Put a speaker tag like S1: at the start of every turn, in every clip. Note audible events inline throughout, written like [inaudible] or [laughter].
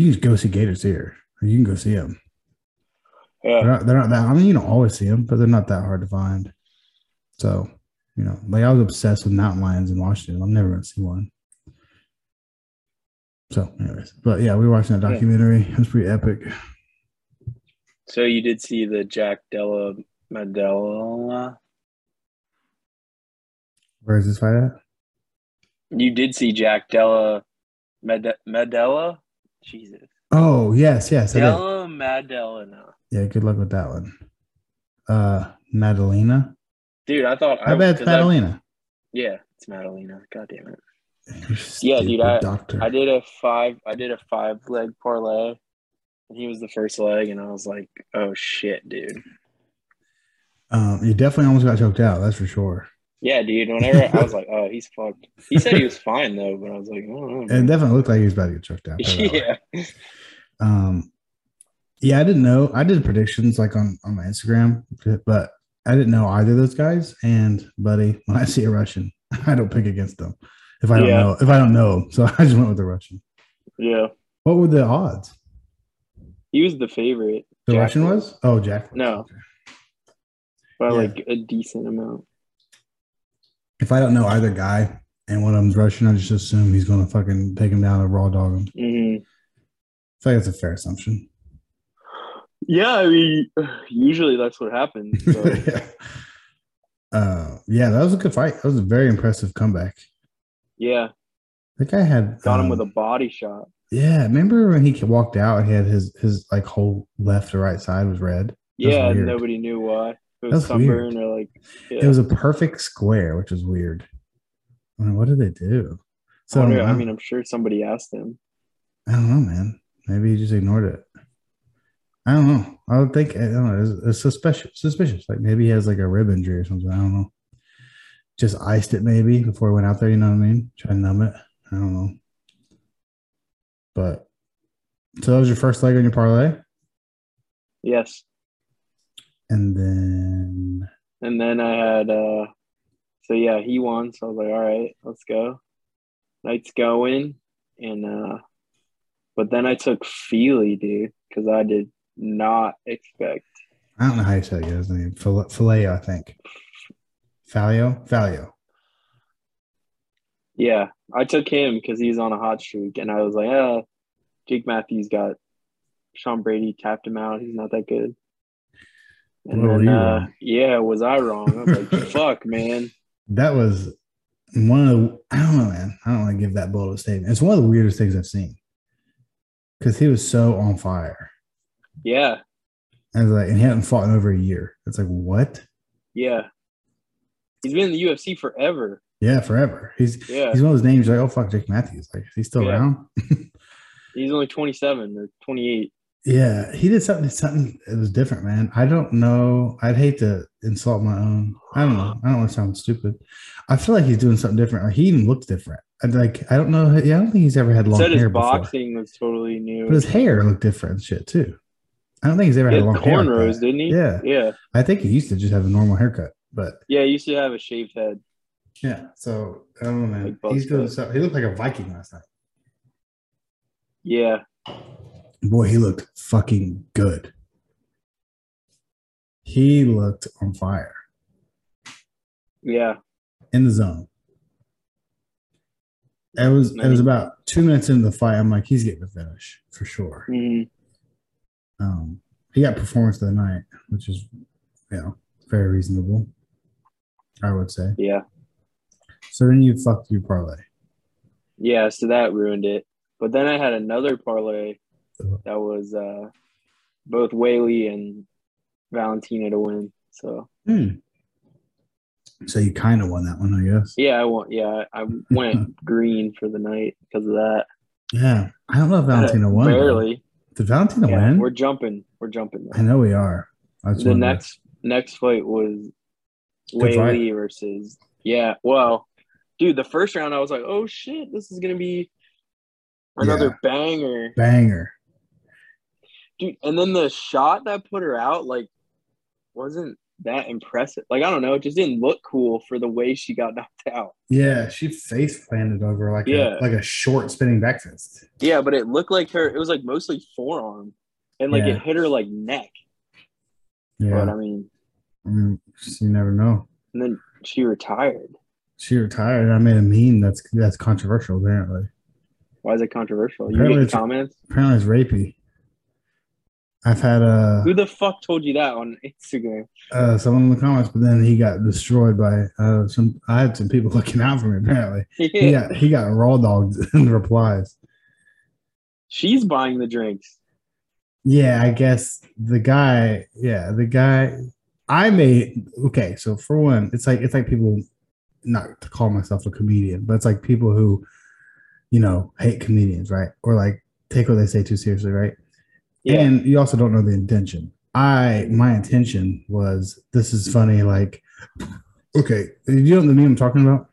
S1: You can go see Gators here. You can go see them.
S2: Yeah.
S1: They're not, they're not that. I mean, you don't always see them, but they're not that hard to find. So, you know, like I was obsessed with mountain lions in Washington. I'm never going to see one. So, anyways, but yeah, we were watching that
S2: Yeah.
S1: documentary. It was pretty epic.
S2: So you did see the Jack Della Medella.
S1: Where is this fight at?
S2: You did see Jack Della Med- Medella? Jesus.
S1: Oh, yes, yes. I.
S2: Della Maddalena.
S1: Yeah, good luck with that one. Uh, Madalena.
S2: Dude, I thought
S1: I bet it's
S2: 'cause I-
S1: Madalena.
S2: yeah, it's Madalena. God damn it. Yeah, dude, I-
S1: doctor.
S2: I did a five I did a five leg parlay. And he was the first leg and I was like, oh shit, dude.
S1: um, you definitely almost got choked out. That's for sure.
S2: Yeah, dude. Whenever I was like, oh, he's fucked. He said he was fine though, but I was like, oh,
S1: It definitely looked like he was about to get choked out. way.
S2: yeah.
S1: Um, yeah, I didn't know. I did predictions like on on my Instagram, but I didn't know either of those guys. And buddy, when I see a Russian, [laughs] I don't pick against them if I don't
S2: Yeah.
S1: know if I don't know. So [laughs] I just went with the Russian.
S2: Yeah.
S1: What were the odds?
S2: He was the favorite.
S1: The
S2: Jack
S1: Russian was? Oh, Jack. was.
S2: No.
S1: Okay.
S2: by
S1: Yeah.
S2: like a decent amount.
S1: If I don't know either guy and one of them's Russian, I just assume he's going to fucking take him down and raw dog him.
S2: hmm
S1: I feel like that's a fair assumption.
S2: Yeah, I mean, usually that's what happens. [laughs] So.
S1: yeah. Uh, yeah, that was a good fight. That was a very impressive comeback.
S2: yeah,
S1: The guy had
S2: got him
S1: um,
S2: with a body shot.
S1: Yeah, remember when he walked out and he had his his like whole left or right side was red.
S2: Yeah, and nobody knew why. It was sunburn or like. Yeah.
S1: It was a perfect square, which was weird. I mean, what did they do? So
S2: I, wonder-
S1: I
S2: mean, I'm sure somebody asked him.
S1: I don't know, man. Maybe he just ignored it. I don't know. I would think I don't know. It's, it's suspicious. Suspicious. Like maybe he has like a rib injury or something. I don't know. Just iced it maybe before he went out there. You know what I mean? Try to numb it. I don't know. But so that was your first leg on your parlay,
S2: Yes,
S1: and then
S2: and then I had. uh So yeah, he won. So I was like, all right, let's go. Night's going, and uh but then I took Feely, dude, because I did not expect.
S1: I don't know how you say his name. Fileo, I think. Falio? Falio.
S2: Yeah, I took him because he's on a hot streak, and I was like, ah, Jake Matthews got Sean Brady tapped him out. He's not that good. And
S1: Well,
S2: then, uh, yeah, was I wrong? I was like, [laughs] fuck, man.
S1: That was one of the, I don't know, man. I don't want to give that bold of a statement. It's one of the weirdest things I've seen. Because he was so on fire.
S2: Yeah,
S1: And like, and he hadn't fought in over a year. It's like, what?
S2: yeah. He's been in the UFC forever.
S1: Yeah, forever. He's
S2: Yeah,
S1: he's one of those names like, oh fuck, Jake Matthews. Like, is he still
S2: Yeah.
S1: around? [laughs]
S2: he's only 27 or 28.
S1: Yeah, he did something something it was different, man. I don't know. I'd hate to insult my own. I don't know. I don't want to sound stupid. I feel like he's doing something different. Like he even looks different. And like I don't know. Yeah, I don't think he's ever had long
S2: Said his
S1: hair before.
S2: boxing was totally new.
S1: But his hair looked different shit too. I don't think he's ever
S2: He
S1: had
S2: had
S1: long like
S2: cornrows, didn't he?
S1: Yeah.
S2: yeah,
S1: I think he used to just have a normal haircut. But
S2: yeah. He used to have a shaved head.
S1: yeah, so I don't know, man.
S2: Like
S1: he's doing something. He looked like a Viking last night.
S2: Yeah,
S1: Boy, he looked fucking good. He looked on fire
S2: yeah,
S1: in the zone. It was it was about two minutes into the fight. I'm like, he's getting the finish for sure.
S2: Mhm.
S1: Um, he got performance of the night, which is you know very reasonable. I would say.
S2: yeah,
S1: So then you fucked your parlay.
S2: yeah. So that ruined it. But then I had another parlay that was uh, both Weili and Valentina to win. So
S1: Hmm. So you kind of won that one, I guess.
S2: yeah, I want. Yeah, I went [laughs] green for the night because of that.
S1: Yeah, I don't know if Valentina won. though.
S2: Barely.
S1: Did Valentina
S2: Yeah,
S1: win?
S2: we're jumping. We're jumping.
S1: I know we are. I
S2: the next next fight was Weili versus yeah. Well, dude, the first round I was like, oh shit, this is gonna be another banger,
S1: banger.
S2: Dude. And then the shot that put her out like wasn't that impressive. Like I don't know, it just didn't look cool for the way she got [laughs] knocked out.
S1: Yeah, she face planted over like
S2: Yeah.
S1: a like a short spinning back fist.
S2: Yeah, but it looked like her. It was like mostly forearm, and like
S1: Yeah.
S2: it hit her like neck.
S1: Yeah,
S2: But I mean,
S1: I mean, you never know.
S2: and then she retired.
S1: She retired. I made a meme that's that's controversial. Apparently,
S2: Why is it controversial? You
S1: Apparently
S2: get
S1: it's-
S2: comments.
S1: apparently it's rapey. I've had a.
S2: Who the fuck told you that on Instagram?
S1: uh someone in the comments, but then he got destroyed by uh some. I had some people [laughs] looking out for me. Apparently, [laughs] he
S2: Yeah,
S1: got he got raw dogs [laughs] in the replies.
S2: she's buying the drinks.
S1: Yeah, I guess the guy. Yeah, the guy. I made okay. So for one, it's like it's like people not to call myself a comedian, but it's like people who, you know, hate comedians, right? Or like take what they say too seriously, right?
S2: Yeah,
S1: And you also don't know the intention. I my intention was this is funny. Like, okay, you know the meme I'm talking about?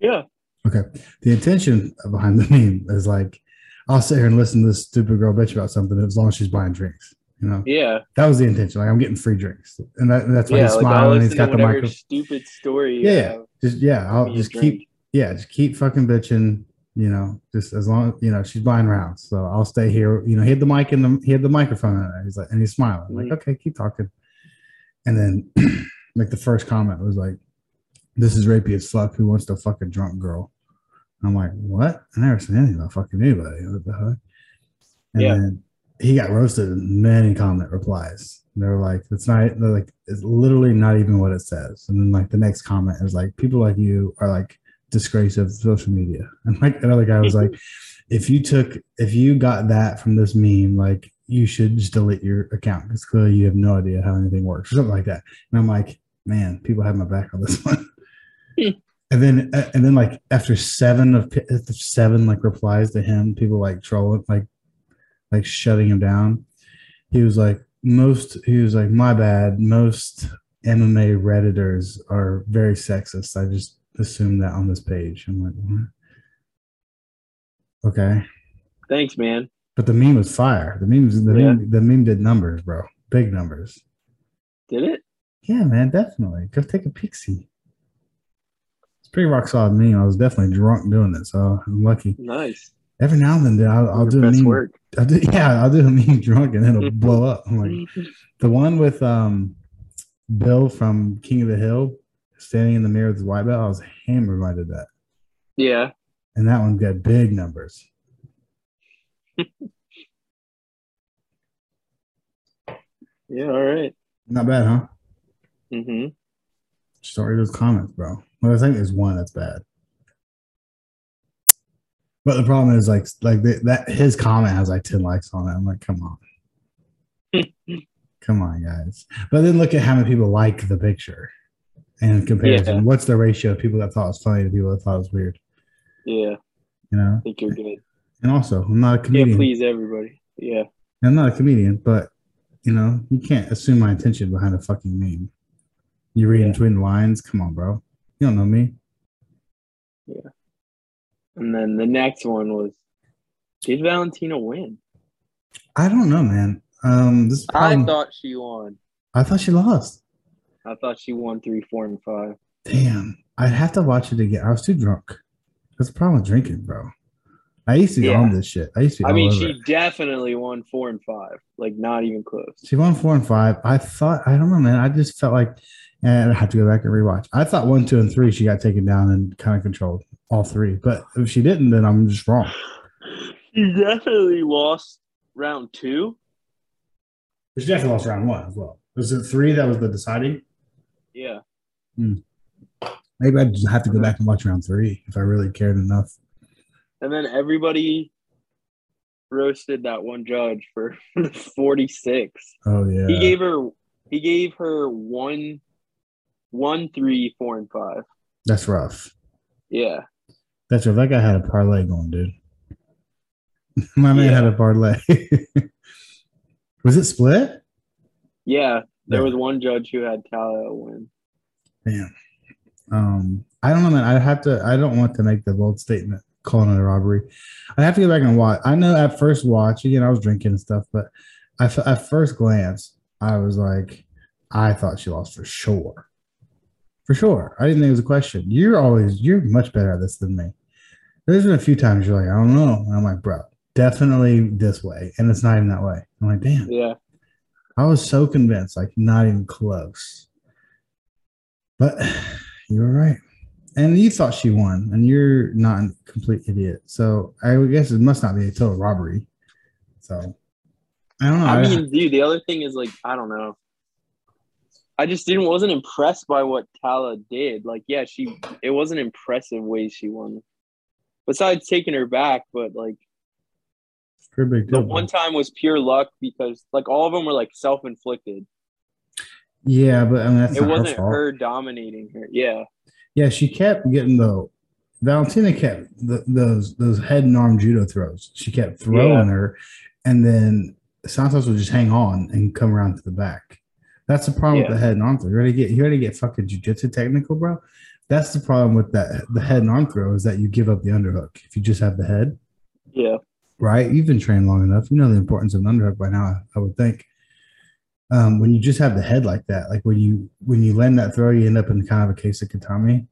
S2: yeah,
S1: Okay. The intention behind the meme is like, I'll sit here and listen to this stupid girl bitch about something as long as she's buying drinks. You know,
S2: yeah,
S1: that was the intention. Like I'm getting free drinks, and that, that's why
S2: yeah.
S1: he's
S2: Like
S1: smiling. He's
S2: listen
S1: got the microphone.
S2: stupid story.
S1: Yeah, Just yeah, I'll
S2: give me a
S1: just
S2: drink.
S1: keep yeah, just keep fucking bitching. You know, just as long you know she's buying rounds, so I'll stay here. You know, he had the mic in the he had the microphone. There. He's like, and he's smiling. I'm like, mm-hmm. okay, keep talking. And then, [clears throat] like the first comment was like, "This is rapey as fuck. Who wants to fuck a drunk girl?" I'm like, what? I never said anything about fucking anybody. What the heck? And
S2: Yeah.
S1: then he got roasted in many comment replies. They're like, it's not they're like it's literally not even what it says. And then like the next comment is like, people like you are like disgrace of social media. And like another guy was like, [laughs] if you took if you got that from this meme, like you should just delete your account because clearly you have no idea how anything works or something like that. And I'm like, man, people have my back on this one. [laughs] and then and then like after seven of seven like replies to him, people like trolling like like shutting him down. He was like most he was like my bad. Most MMA redditors are very sexist. I just assumed that on this page. I'm like, what? Okay.
S2: Thanks, man.
S1: But the meme was fire. The meme, was, the
S2: Yeah.
S1: meme, the meme did numbers, bro. Big numbers.
S2: Did it?
S1: Yeah, man, definitely. Go take a pixie. It's pretty rock solid meme. I was definitely drunk doing it, so I'm lucky.
S2: Nice.
S1: Every now and then, I'll, I'll do a meme.
S2: work.
S1: I'll do, [laughs] yeah, I'll do a meme drunk and it'll [laughs] blow up. I'm like the one with um Bill from King of the Hill standing in the mirror with his white belt. I was hammered when I did that,
S2: Yeah.
S1: and that one got big numbers. [laughs]
S2: Yeah. All right.
S1: Not bad, huh?
S2: Mm-hmm.
S1: Read those comments, bro. Well, I think there's one that's bad. But the problem is like like the, that his comment has like 10 likes on it. I'm like, come on. [laughs] come on, guys. But then look at how many people like the picture in comparison.
S2: Yeah.
S1: What's the ratio of people that thought it was funny to people that thought it was weird?
S2: Yeah.
S1: You know?
S2: I think you're good.
S1: And also, I'm not a
S2: Yeah.
S1: comedian.
S2: Please, everybody. Yeah.
S1: I'm not a comedian, but you know, you can't assume my intention behind a fucking meme. You read
S2: Yeah.
S1: between the lines. Come on, bro. You don't know me. Yeah.
S2: And then the next one was, did Valentina win?
S1: I don't know, man. Um, this
S2: I thought she won.
S1: I thought she lost.
S2: I thought she won three, four, and five.
S1: Damn, I'd have to watch it again. I was too drunk. That's the problem with drinking, bro. I used to be
S2: Yeah.
S1: on this shit. I used to be.
S2: I mean, she
S1: it.
S2: definitely won four and five. Like, not even close.
S1: she won four and five. I thought I don't know, man. I just felt like, eh, and I have to go back and rewatch. I thought one, two, and three she got taken down and kind of controlled all three. But if she didn't, then I'm just wrong.
S2: She definitely lost round two.
S1: She definitely lost round one as well. Was it three that was the deciding?
S2: Yeah. Hmm.
S1: Maybe I just have to go back and watch round three if I really cared enough.
S2: And then everybody roasted that one judge for [laughs] 46.
S1: Oh yeah.
S2: He gave her he gave her one one, three, four, and five.
S1: That's rough.
S2: Yeah.
S1: That's rough. That guy had a parlay going, dude. [laughs] My man
S2: Yeah.
S1: had a parlay. [laughs] was it split?
S2: Yeah. There
S1: Yeah.
S2: was one judge who had Talia win.
S1: Damn. Um, I don't know, man. I have to. I don't want to make the bold statement calling it a robbery. I have to go back and watch. I know at first watch, again, I was drinking and stuff, but I, at first glance, I was like, I thought she lost for sure. For sure. I didn't think it was a question. You're always you're much better at this than me. There's been a few times you're like, I don't know. And I'm like, bro, definitely this way. And it's not even that way. I'm like, damn.
S2: Yeah.
S1: I was so convinced, like not even close. But [sighs] you were right. And you thought she won, and you're not a complete idiot. So I guess it must not be a total robbery. So I don't know.
S2: I mean, dude, the other thing is like, I don't know. I just didn't wasn't impressed by what Tala did. Like, yeah, she it wasn't impressive ways she won. Besides taking her back, but like
S1: pretty big
S2: the one time was pure luck because like all of them were like self inflicted.
S1: yeah, but I mean that's
S2: It wasn't
S1: her
S2: her dominating her. Yeah.
S1: Yeah, she kept getting the Valentina kept the, those those head and arm judo throws. She kept throwing her, and then Santos would just hang on and come around to the back. That's the problem with the head and arm throw. You ready to get you ready to get fucking jujitsu technical, bro? That's the problem with that the head and arm throw is that you give up the underhook if you just have the head,
S2: Yeah.
S1: Right? You've been trained long enough. You know the importance of an underhook by now, I would think. Um, when you just have the head like that, like when you when you land that throw, you end up in kind of a kesa gatame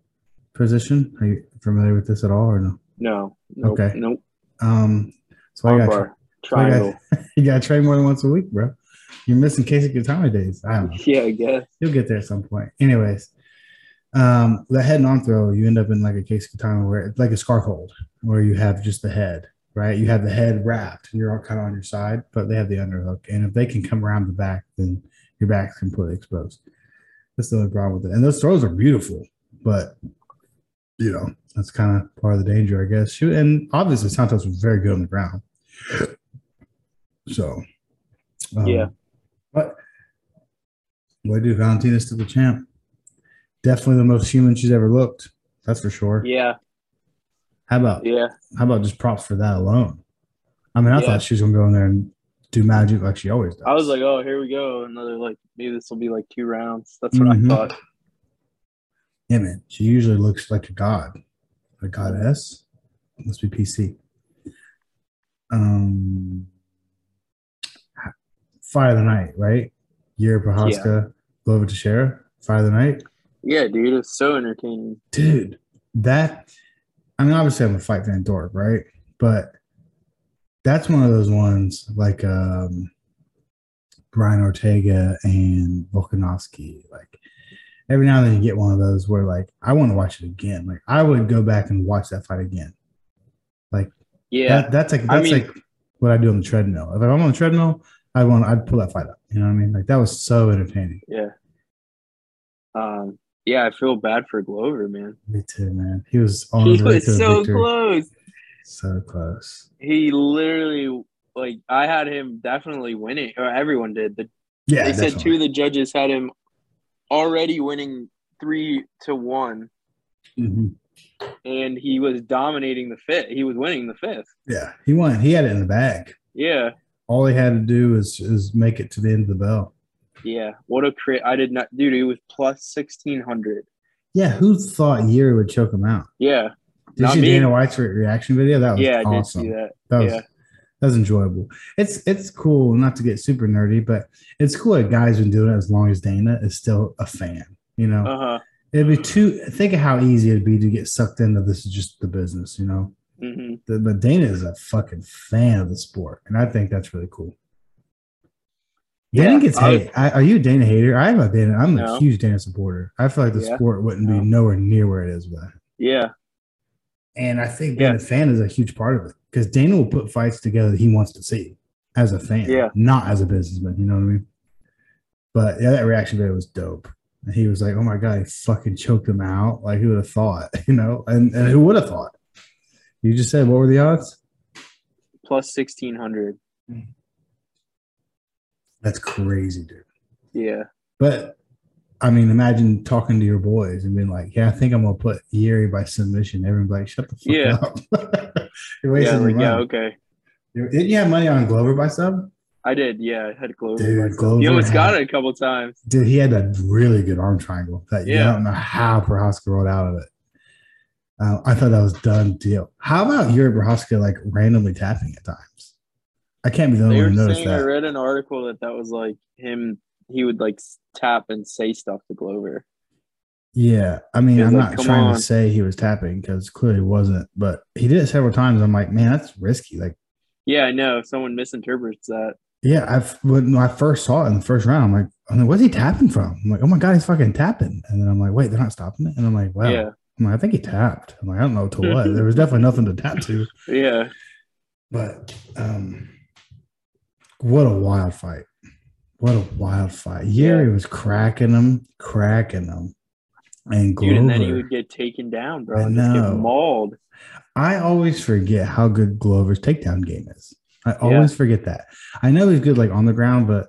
S1: position. Are you familiar with this at all or no?
S2: No. Nope,
S1: Okay.
S2: Nope.
S1: Um, so I got
S2: Armbar. [laughs] Triangle. [laughs]
S1: you got to train more than once a week, bro. You're missing kesa gatame days. I don't know. [laughs]
S2: Yeah, I guess.
S1: You'll get there at some point. Anyways, um, the head and arm throw, you end up in like a kesa gatame where it's like a scarf hold, where you have just the head, right? You have the head wrapped, and you're all kind of on your side, but they have the underhook, and if they can come around the back, then your back's completely exposed. That's the only problem with it. And those throws are beautiful, but you know that's kind of part of the danger, I guess. Shoot, and obviously Santos was very good on the ground. So, um,
S2: Yeah.
S1: But what do Valentina's still the champ? Definitely the most human she's ever looked. That's for sure.
S2: Yeah.
S1: How about
S2: Yeah.
S1: how about just props for that alone? I mean, I
S2: Yeah.
S1: thought she was gonna go in there and do magic like she always does.
S2: I was like, oh, here we go. Another like maybe this will be like two rounds. That's what
S1: Mhm.
S2: I thought.
S1: yeah, man. She usually looks like a god, a goddess. Must be PC. Um, Fire of the Night, right? Yuri Prochazka, Glover Teixeira, Fire of the Night.
S2: Yeah, dude, it's so entertaining.
S1: dude, that I mean, obviously I'm a fight fan dork, right? But that's one of those ones like um Brian Ortega and Volkanovski. Like every now and then you get one of those where like I want to watch it again. Like I would go back and watch that fight again.
S2: Like yeah.
S1: That, that's like
S2: I
S1: that's
S2: mean-
S1: like what I do on the treadmill. If I'm on the treadmill, I want I'd pull that fight up. You know what I mean? Like that was so entertaining.
S2: yeah. Um, yeah, I feel bad for Glover, man.
S1: Me too, man. He was on
S2: He was so
S1: victory.
S2: close.
S1: So close.
S2: He literally like I had him definitely winning, or everyone did. The,
S1: Yeah,
S2: they said two of the judges had him already winning three to one,
S1: Mhm.
S2: and he was dominating the fifth. He was winning the fifth.
S1: Yeah, he won. He had it in the bag.
S2: Yeah,
S1: All he had to do is is make it to the end of the bell.
S2: Yeah. What a crit! I did not, dude. He was plus sixteen hundred.
S1: Yeah, who thought Yuri would choke him out?
S2: Yeah,
S1: Did you see
S2: me.
S1: Dana White's re- reaction video? That was
S2: yeah, I did
S1: awesome.
S2: see that.
S1: That was
S2: Yeah.
S1: that was enjoyable. It's it's cool, not to get super nerdy, but it's cool that guys been doing it as long as Dana is still a fan. You know,
S2: Uh huh.
S1: it'd be too. Think of how easy it'd be to get sucked into this is just the business. You know,
S2: hmm
S1: The- but Dana is a fucking fan of the sport, and I think that's really cool. Dana
S2: Yeah,
S1: gets hate. I, are you a Dana hater? I'm a Dana. I'm a huge Dana supporter. I feel like the
S2: Yeah.
S1: sport wouldn't
S2: No.
S1: be nowhere near where it is without him.
S2: Yeah.
S1: And I think
S2: Yeah.
S1: a fan is a huge part of it because Dana will put fights together that he wants to see as a fan,
S2: Yeah.
S1: not as a businessman. You know what I mean? But yeah, that reaction video was dope. And he was like, "Oh my god, he fucking choked him out! Like who would have thought? [laughs] You know? And and who would have thought? You just said what were the odds?
S2: Plus sixteen hundred. Hmm.
S1: That's crazy, dude.
S2: Yeah.
S1: But I mean, imagine talking to your boys and being like, "Yeah, I think I'm gonna put Yuri by submission." Everyone's like, "Shut the fuck
S2: Yeah.
S1: up! [laughs] You're
S2: Yeah. Like, yeah. Okay.
S1: Didn't you have money on Glover by sub?
S2: I did. Yeah. I had Glover.
S1: Dude. Glover
S2: he almost got it a couple times.
S1: Dude, he had a really good arm triangle. That yeah, I don't know how Prochazka rolled out of it. Uh, I thought that was done deal. How about Yuri Prochazka like randomly tapping at times? I can't be the only
S2: They
S1: one
S2: were
S1: to notice
S2: saying I read an article that that was like him. he would like tap and say stuff to Glover.
S1: Yeah, I mean, I'm
S2: like,
S1: not trying
S2: on."
S1: to say he was tapping because clearly he wasn't, but he did it several times. I'm like, man, that's risky. Like,
S2: Yeah, I know. If someone misinterprets that,
S1: yeah, I've when I first saw it in the first round, I'm like, I'm like, what's he tapping from? I'm like, oh my god, he's fucking tapping. And then I'm like, wait, they're not stopping it. And I'm like, wow.
S2: yeah,
S1: I'm like, I think he tapped. I'm like, I don't know to what. [laughs] there was definitely nothing to tap to.
S2: yeah,
S1: But um, what a wild fight! What a wild fight! Yuri was cracking him, cracking him, and
S2: dude. And then he would get taken down, bro,
S1: I
S2: and just
S1: know.
S2: get mauled.
S1: I always forget how good Glover's takedown game is. I always forget that. I know he's good like on the ground, but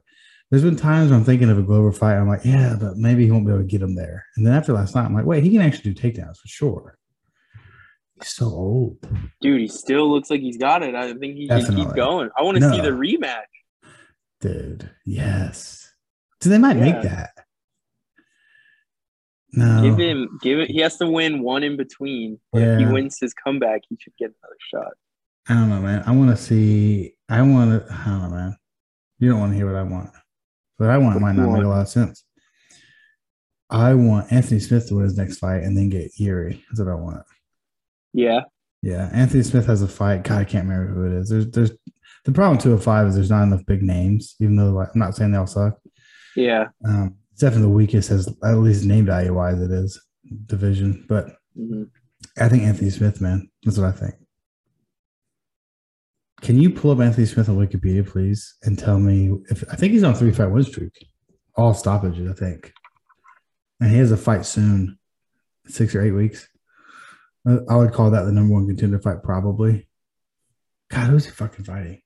S1: there's been times when I'm thinking of a Glover fight. I'm like, yeah, but maybe he won't be able to get him there. And then after last night, I'm like, wait, he can actually do takedowns for sure. He's so old.
S2: Dude, he still looks like he's got it. I think he can keep going. I want to see the rematch.
S1: Dude, yes. So they might
S2: Yeah.
S1: make that. No.
S2: Give him, give it. He has to win one in between. But if he wins his comeback, he should get another shot.
S1: I don't know, man. I want to see. I want to. I don't know, man. You don't want to hear what I want. What I want might not make a lot of sense. I want Anthony Smith to win his next fight and then get Yuri. That's what I want.
S2: Yeah,
S1: Yeah, Anthony Smith has a fight. God, I can't remember who it is. There's, there's the problem. Two of five is there's not enough big names. Even though like, I'm not saying they all suck.
S2: yeah.
S1: Um, it's definitely the weakest, as at least name value wise, it is division. But
S2: Mhm.
S1: I think Anthony Smith, man. That's what I think. Can you pull up Anthony Smith on Wikipedia, please, and tell me if I think he's on three fight win streak, all stoppages, I think, and he has a fight soon, six or eight weeks. I I would call that the number one contender fight, probably. God, who's he fucking fighting?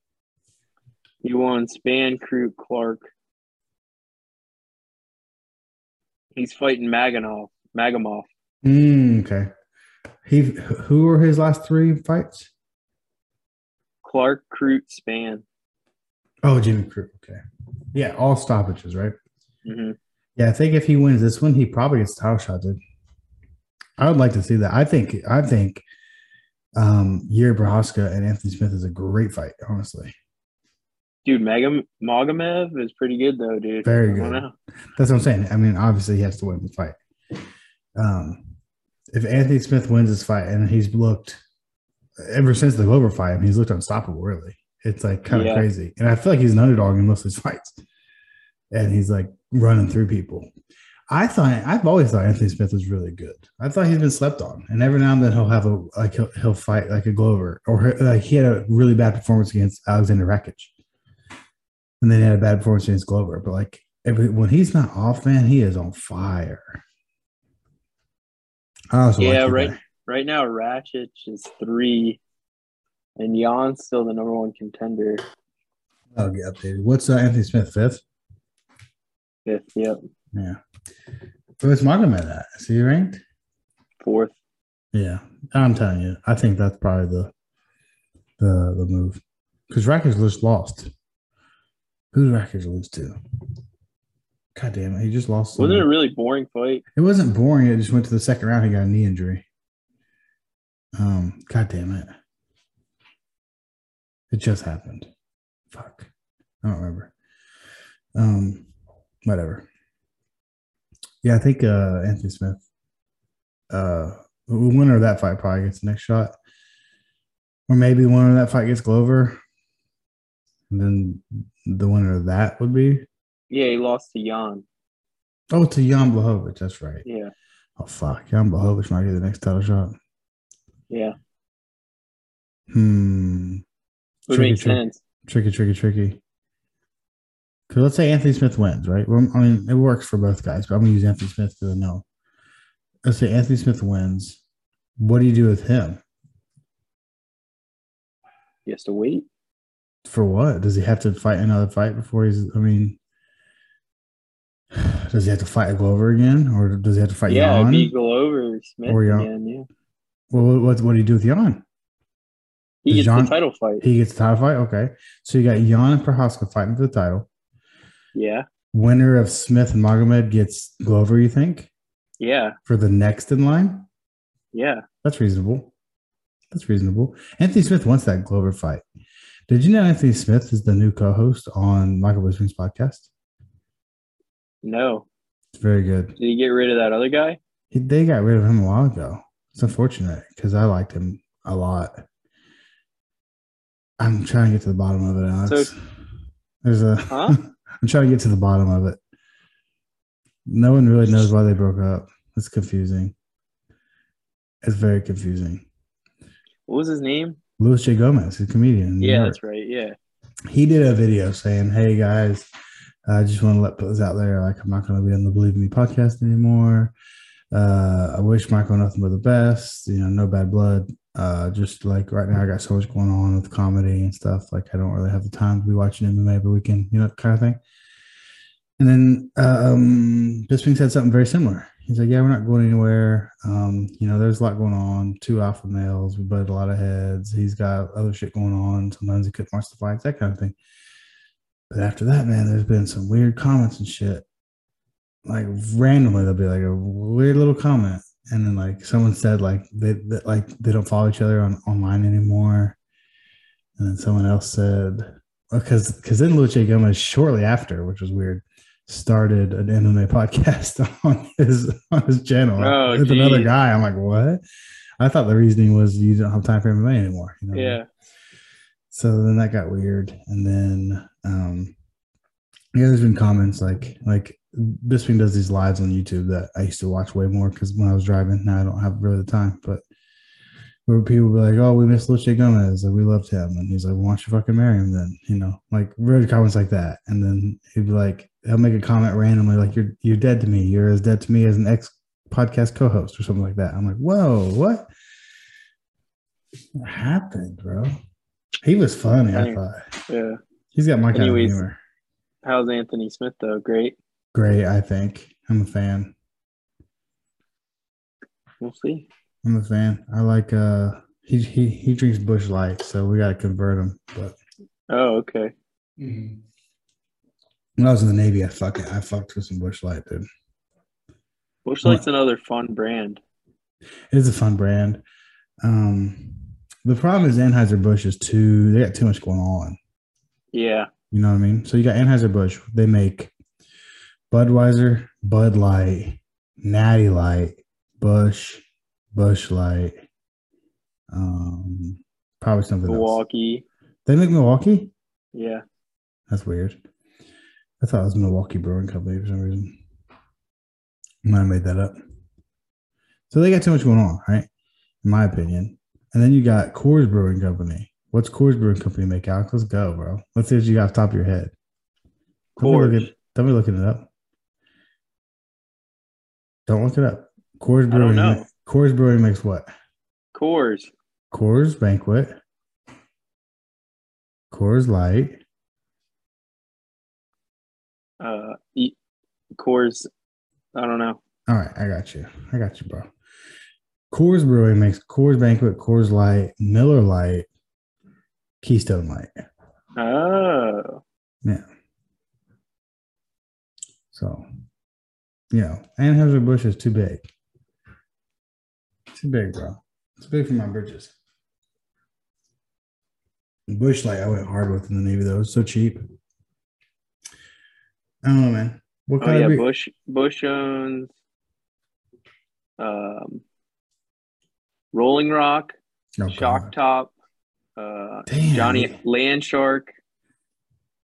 S2: He won Spann, Crute, Clark. He's fighting Maganov. Magamov.
S1: Mm, okay. He who were his last three fights?
S2: Clark, Crute, Spann.
S1: Oh, Jimmy Crute. Okay. Yeah, all stoppages, right?
S2: hmm
S1: Yeah, I think if he wins this one, he probably gets title shot, dude. I would like to see that. I think I think um Yuri Prochazka and Anthony Smith is a great fight, honestly.
S2: Dude, Magam- Magomev is pretty good though, dude.
S1: Very good.
S2: know.
S1: That's what I'm saying. I mean, obviously he has to win the fight. Um if Anthony Smith wins this fight and he's looked ever since the Glover fight, I mean, he's looked unstoppable, really. It's like kind of
S2: Yeah.
S1: crazy. And I feel like he's an underdog in most of his fights. And he's like running through people. I thought I've always thought Anthony Smith was really good. I thought he's been slept on, and every now and then he'll have a like he'll, he'll fight like a Glover, or he- like he had a really bad performance against Alexander Rakic, and then he had a bad performance against Glover. But like every when he's not off, man, he is on fire.
S2: Yeah,
S1: like
S2: right. Right now, Rakic is three, and Jan's still the number one contender.
S1: I'll get updated. What's uh, Anthony Smith fifth?
S2: Fifth, yep.
S1: Yeah. Where's Magomed at? Is he ranked?
S2: Fourth.
S1: Yeah, I'm telling you, I think that's probably the the the move because Rakic just lost. Who did Rakic lose to? God damn it, he just lost.
S2: Wasn't it a really boring fight?
S1: It wasn't boring. It just went to the second round. He got a knee injury. Um, God damn it, it just happened. Fuck, I don't remember. Um, whatever. Yeah, I think uh Anthony Smith. Uh, the winner of that fight probably gets the next shot, or maybe winner of that fight gets Glover, and then the winner of that would be
S2: Yeah, he lost to Jan.
S1: oh to Jan Blachowicz. That's right.
S2: Yeah,
S1: Oh fuck, Jan Blachowicz might get the next title shot.
S2: yeah.
S1: Hmm.
S2: Would
S1: Tricky,
S2: make
S1: tricky.
S2: sense.
S1: Tricky, tricky, tricky. Because let's say Anthony Smith wins, right? Well, I mean, it works for both guys, but I'm gonna use Anthony Smith because I know. Let's say Anthony Smith wins. What do you do with him?
S2: He has to wait.
S1: For what? Does he have to fight another fight before he's? I mean, [sighs] does he have to fight a Glover again, or does he have to fight
S2: yeah,
S1: Jan?
S2: beat Glover Smith
S1: Or Jan.
S2: again. Yeah,
S1: Well, what, what, what do you do with Jan?
S2: he gets
S1: Jan-
S2: the title fight.
S1: He gets the title fight. Okay, so you got Jan and Prochazka fighting for the title.
S2: yeah,
S1: Winner of Smith and Magomed gets Glover. You think
S2: yeah,
S1: for the next in line?
S2: yeah.
S1: That's reasonable. That's reasonable. Anthony Smith wants that Glover fight. Did you know Anthony Smith is the new co-host on Michael Bisping's podcast?
S2: No.
S1: It's very good.
S2: Did he get rid of that other guy?
S1: He, they got rid of him a while ago. It's unfortunate because I liked him a lot. I'm trying to get to the bottom of it, Alex.
S2: So-
S1: There's a.
S2: Huh? [laughs]
S1: I'm trying to get to the bottom of it. No one really knows why they broke up. It's confusing. It's very confusing.
S2: What was his name?
S1: Luis J. Gomez, a comedian.
S2: Yeah, that's right. Yeah.
S1: he did a video saying, "Hey guys, I just want to let put this out there. Like, I'm not going to be on the Believe Me podcast anymore. Uh, I wish Michael nothing but the best. You know, no bad blood. Uh, just like right now, I got so much going on with comedy and stuff. Like, I don't really have the time to be watching MMA every weekend. You know, kind of thing." And then um, Bisping said something very similar. He's like, "Yeah, we're not going anywhere. Um, you know, there's a lot going on. Two alpha males. We butted a lot of heads. He's got other shit going on. Sometimes he couldn't watch the fights, that kind of thing." But after that, man, there's been some weird comments and shit. Like randomly, there'll be like a weird little comment, and then like someone said like they like they don't follow each other on online anymore, and then someone else said because because then Luis Gomez shortly after, which was weird, started an MMA podcast [laughs] on his on his channel
S2: Oh,
S1: with another guy. I'm like, what? I thought the reasoning was you don't have time for MMA anymore. You know?
S2: Yeah.
S1: So then that got weird, and then um, yeah, there's been comments like like Bisping does these lives on YouTube that I used to watch way more because when I was driving, now I don't have really the time, but. Where people be like, "Oh, we miss Luis Gomez, and we loved him," and he's like, "Why don't you fucking marry him then?" You know, like weird comments like that, and then he'd be like, he'll make a comment randomly, like, "You're you're dead to me. You're as dead to me as an ex podcast co-host or something like that." I'm like, "Whoa, what? What happened, bro?" He was funny. I thought
S2: Yeah.
S1: he's got my kind
S2: Anyways.
S1: of humor.
S2: How's Anthony Smith though? Great.
S1: Great, I think. I'm a fan.
S2: We'll see.
S1: I'm a fan. I like. uh He he he drinks Busch Light, so we got to convert him. But
S2: Oh, okay.
S1: When I was in the Navy, I fuck it. I fucked with some Busch Light, dude.
S2: Busch Light's another fun brand.
S1: It is a fun brand. Um, the problem is Anheuser Busch is too. They got too much going on.
S2: Yeah.
S1: You know what I mean? So you got Anheuser Busch. They make Budweiser, Bud Light, Natty Light, Busch, Busch Light. Um, probably something else.
S2: Milwaukee.
S1: They make Milwaukee.
S2: Yeah.
S1: That's weird. I thought it was Milwaukee Brewing Company for some reason. I might have made that up. So they got too much going on, right? In my opinion. And then you got Coors Brewing Company. What's Coors Brewing Company make, out? Let's go, bro. Let's see what you got off the top of your head. Don't be
S2: Coors.
S1: don't be looking it up. Don't look it up. Coors Brewing.
S2: know.
S1: Coors Brewing makes what?
S2: Coors.
S1: Coors Banquet. Coors Light.
S2: Uh, Coors. I don't know.
S1: All right, I got you. I got you, bro. Coors Brewing makes Coors Banquet, Coors Light, Miller Lite, Keystone Light.
S2: Oh.
S1: Yeah. So, you know, Anheuser Busch is too big. Too big, bro. It's big for my bridges. Busch Light, I went hard with in the Navy though. It's so cheap. I don't know, man. What
S2: Oh yeah.
S1: of
S2: Busch. Busch owns. Um. Rolling Rock.
S1: Oh,
S2: Shock. Top. Uh,
S1: Damn.
S2: Johnny Land Shark.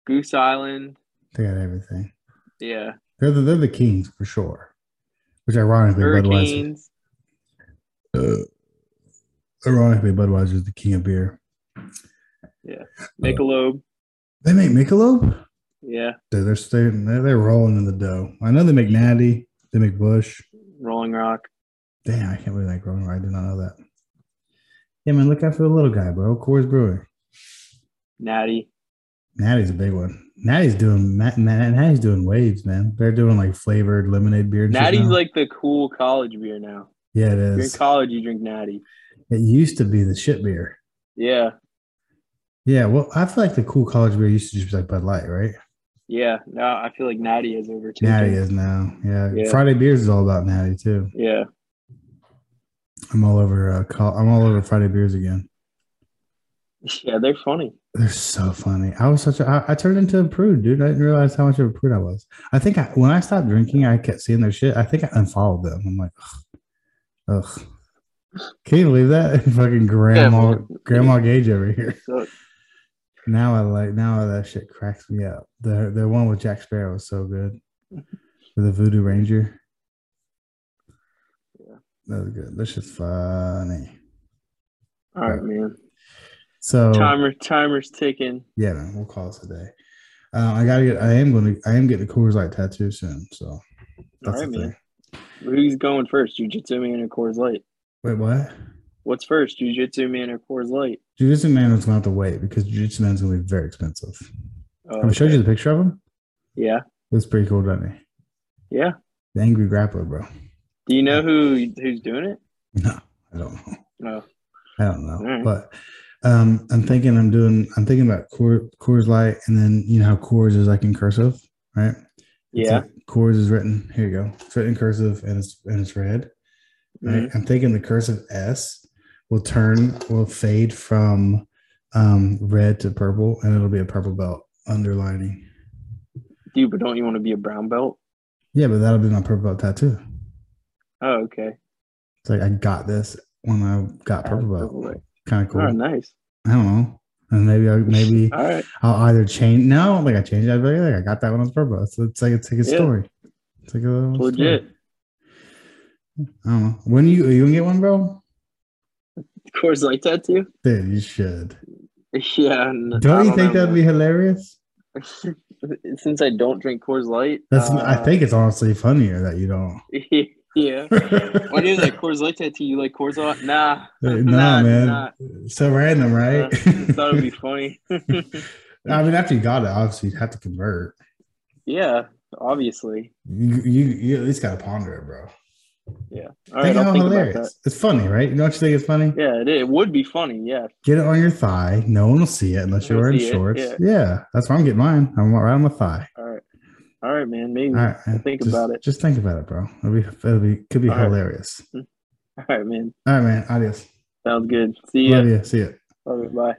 S2: Goose Island.
S1: They got everything.
S2: Yeah.
S1: They're the, they're the kings for sure. Which ironically, Budweiser. Uh, ironically, Budweiser is the king of beer.
S2: Yeah, Michelob.
S1: They make Michelob.
S2: Yeah.
S1: Dude, they're staying. They're, they're rolling in the dough. I know they make Natty. They make Busch.
S2: Rolling Rock.
S1: Damn, I can't believe they make Rolling Rock. I did not know that. Yeah, man, look out for the little guy, bro. Coors Brewing.
S2: Natty.
S1: Natty's a big one. Natty's doing Nat, Nat, Natty's doing waves, man. They're doing like flavored lemonade beer.
S2: Natty's like the cool college beer now.
S1: yeah, it is.
S2: If you're in college, you drink Natty.
S1: It used to be the shit beer.
S2: Yeah.
S1: Yeah, well, I feel like the cool college beer used to just be like Bud Light, right?
S2: Yeah. Now I feel like Natty is overtaken.
S1: Natty is now. Yeah.
S2: Yeah.
S1: Friday beers is all about Natty too.
S2: Yeah.
S1: I'm all over. Uh, col- I'm all over Friday beers again.
S2: Yeah, they're funny.
S1: They're so funny. I was such a. I, I turned into a prude, dude. I didn't realize how much of a prude I was. I think I, when I stopped drinking, I kept seeing their shit. I think I unfollowed them. I'm like, ugh. ugh. Can you believe that? [laughs] Fucking grandma,
S2: man.
S1: grandma Gaige over here.
S2: So,
S1: Now I like. Now that shit cracks me up. The the one with Jack Sparrow was so good. With the Voodoo Ranger.
S2: Yeah.
S1: That was good. That's just funny.
S2: all right, man.
S1: So
S2: Timer, timer's ticking.
S1: yeah, man, we'll call this a day. Um, I gotta get. I am to. I am getting a Coors Light tattoo soon. So
S2: All
S1: that's
S2: right,
S1: the
S2: man.
S1: thing.
S2: Who's going first? Jiu-Jitsu man or Coors Light?
S1: Wait, what?
S2: What's first? Jiu-Jitsu man or Coors Light?
S1: Jiu-Jitsu man is going to have to wait because Jiu-Jitsu man is going to be very expensive.
S2: Oh,
S1: Have I showed you the picture of him?
S2: Yeah,
S1: was pretty cool, doesn't he?
S2: yeah.
S1: The angry grappler, bro.
S2: Do you know who who's doing it? [laughs]
S1: No, I don't know.
S2: No.
S1: I don't know.
S2: Alright.
S1: But um, I'm thinking I'm doing. I'm thinking about Coors, Coors Light, and then you know how Coors is like in cursive, right? It's
S2: Yeah.
S1: like Coors is written. Here you go. It's written in cursive and it's and it's red. Right?
S2: Mhm.
S1: I'm thinking the cursive S will turn will fade from um, red to purple, and it'll be a purple belt underlining.
S2: Dude, but don't you want to be a brown belt?
S1: Yeah, but that'll be my purple belt tattoo.
S2: Oh, okay.
S1: It's like I got this when I got purple belt. Kind of cool.
S2: Right, nice.
S1: I don't know. And maybe I maybe [laughs]
S2: All right.
S1: I'll either change. No, like I changed. I'd like, I got that when I was purple. It's, it's like it's like a
S2: Yeah.
S1: story. It's like a
S2: legit.
S1: Story. I don't know. When you are you gonna get one, bro? [laughs]
S2: Coors Light tattoo?
S1: Dude, you should.
S2: Yeah.
S1: Don't
S2: I
S1: you think
S2: know,
S1: that'd be hilarious? [laughs]
S2: Since I don't drink Coors Light,
S1: That's. I
S2: uh,
S1: think it's honestly funnier that you don't. [laughs]
S2: yeah. When you like Coors Light tattoo, you like Coors Light? Nah.
S1: no,
S2: nah,
S1: man.
S2: nah.
S1: So random, right?
S2: Uh, thought it'd be funny.
S1: I mean, after you got it, obviously you have to convert.
S2: yeah, obviously.
S1: You you, you at least gotta ponder it, bro.
S2: Yeah. All
S1: think
S2: right, I'll think about that.
S1: hilarious. It's funny, right? You know what you think it's funny?
S2: Yeah, it, it would be funny. Yeah.
S1: Get it on your thigh. No one will see it unless you're wearing shorts.
S2: yeah.
S1: Yeah. that's why I'm getting mine. I'm right on my thigh.
S2: All right. All right, man. Maybe.
S1: Right, man.
S2: think
S1: just,
S2: about it.
S1: Just think about it, bro. It'll be, it'll be could be
S2: All right.
S1: hilarious. [laughs]
S2: All right, man.
S1: All right, man. Adios.
S2: Sounds good. See you.
S1: Love you. See ya.
S2: Love you. Bye.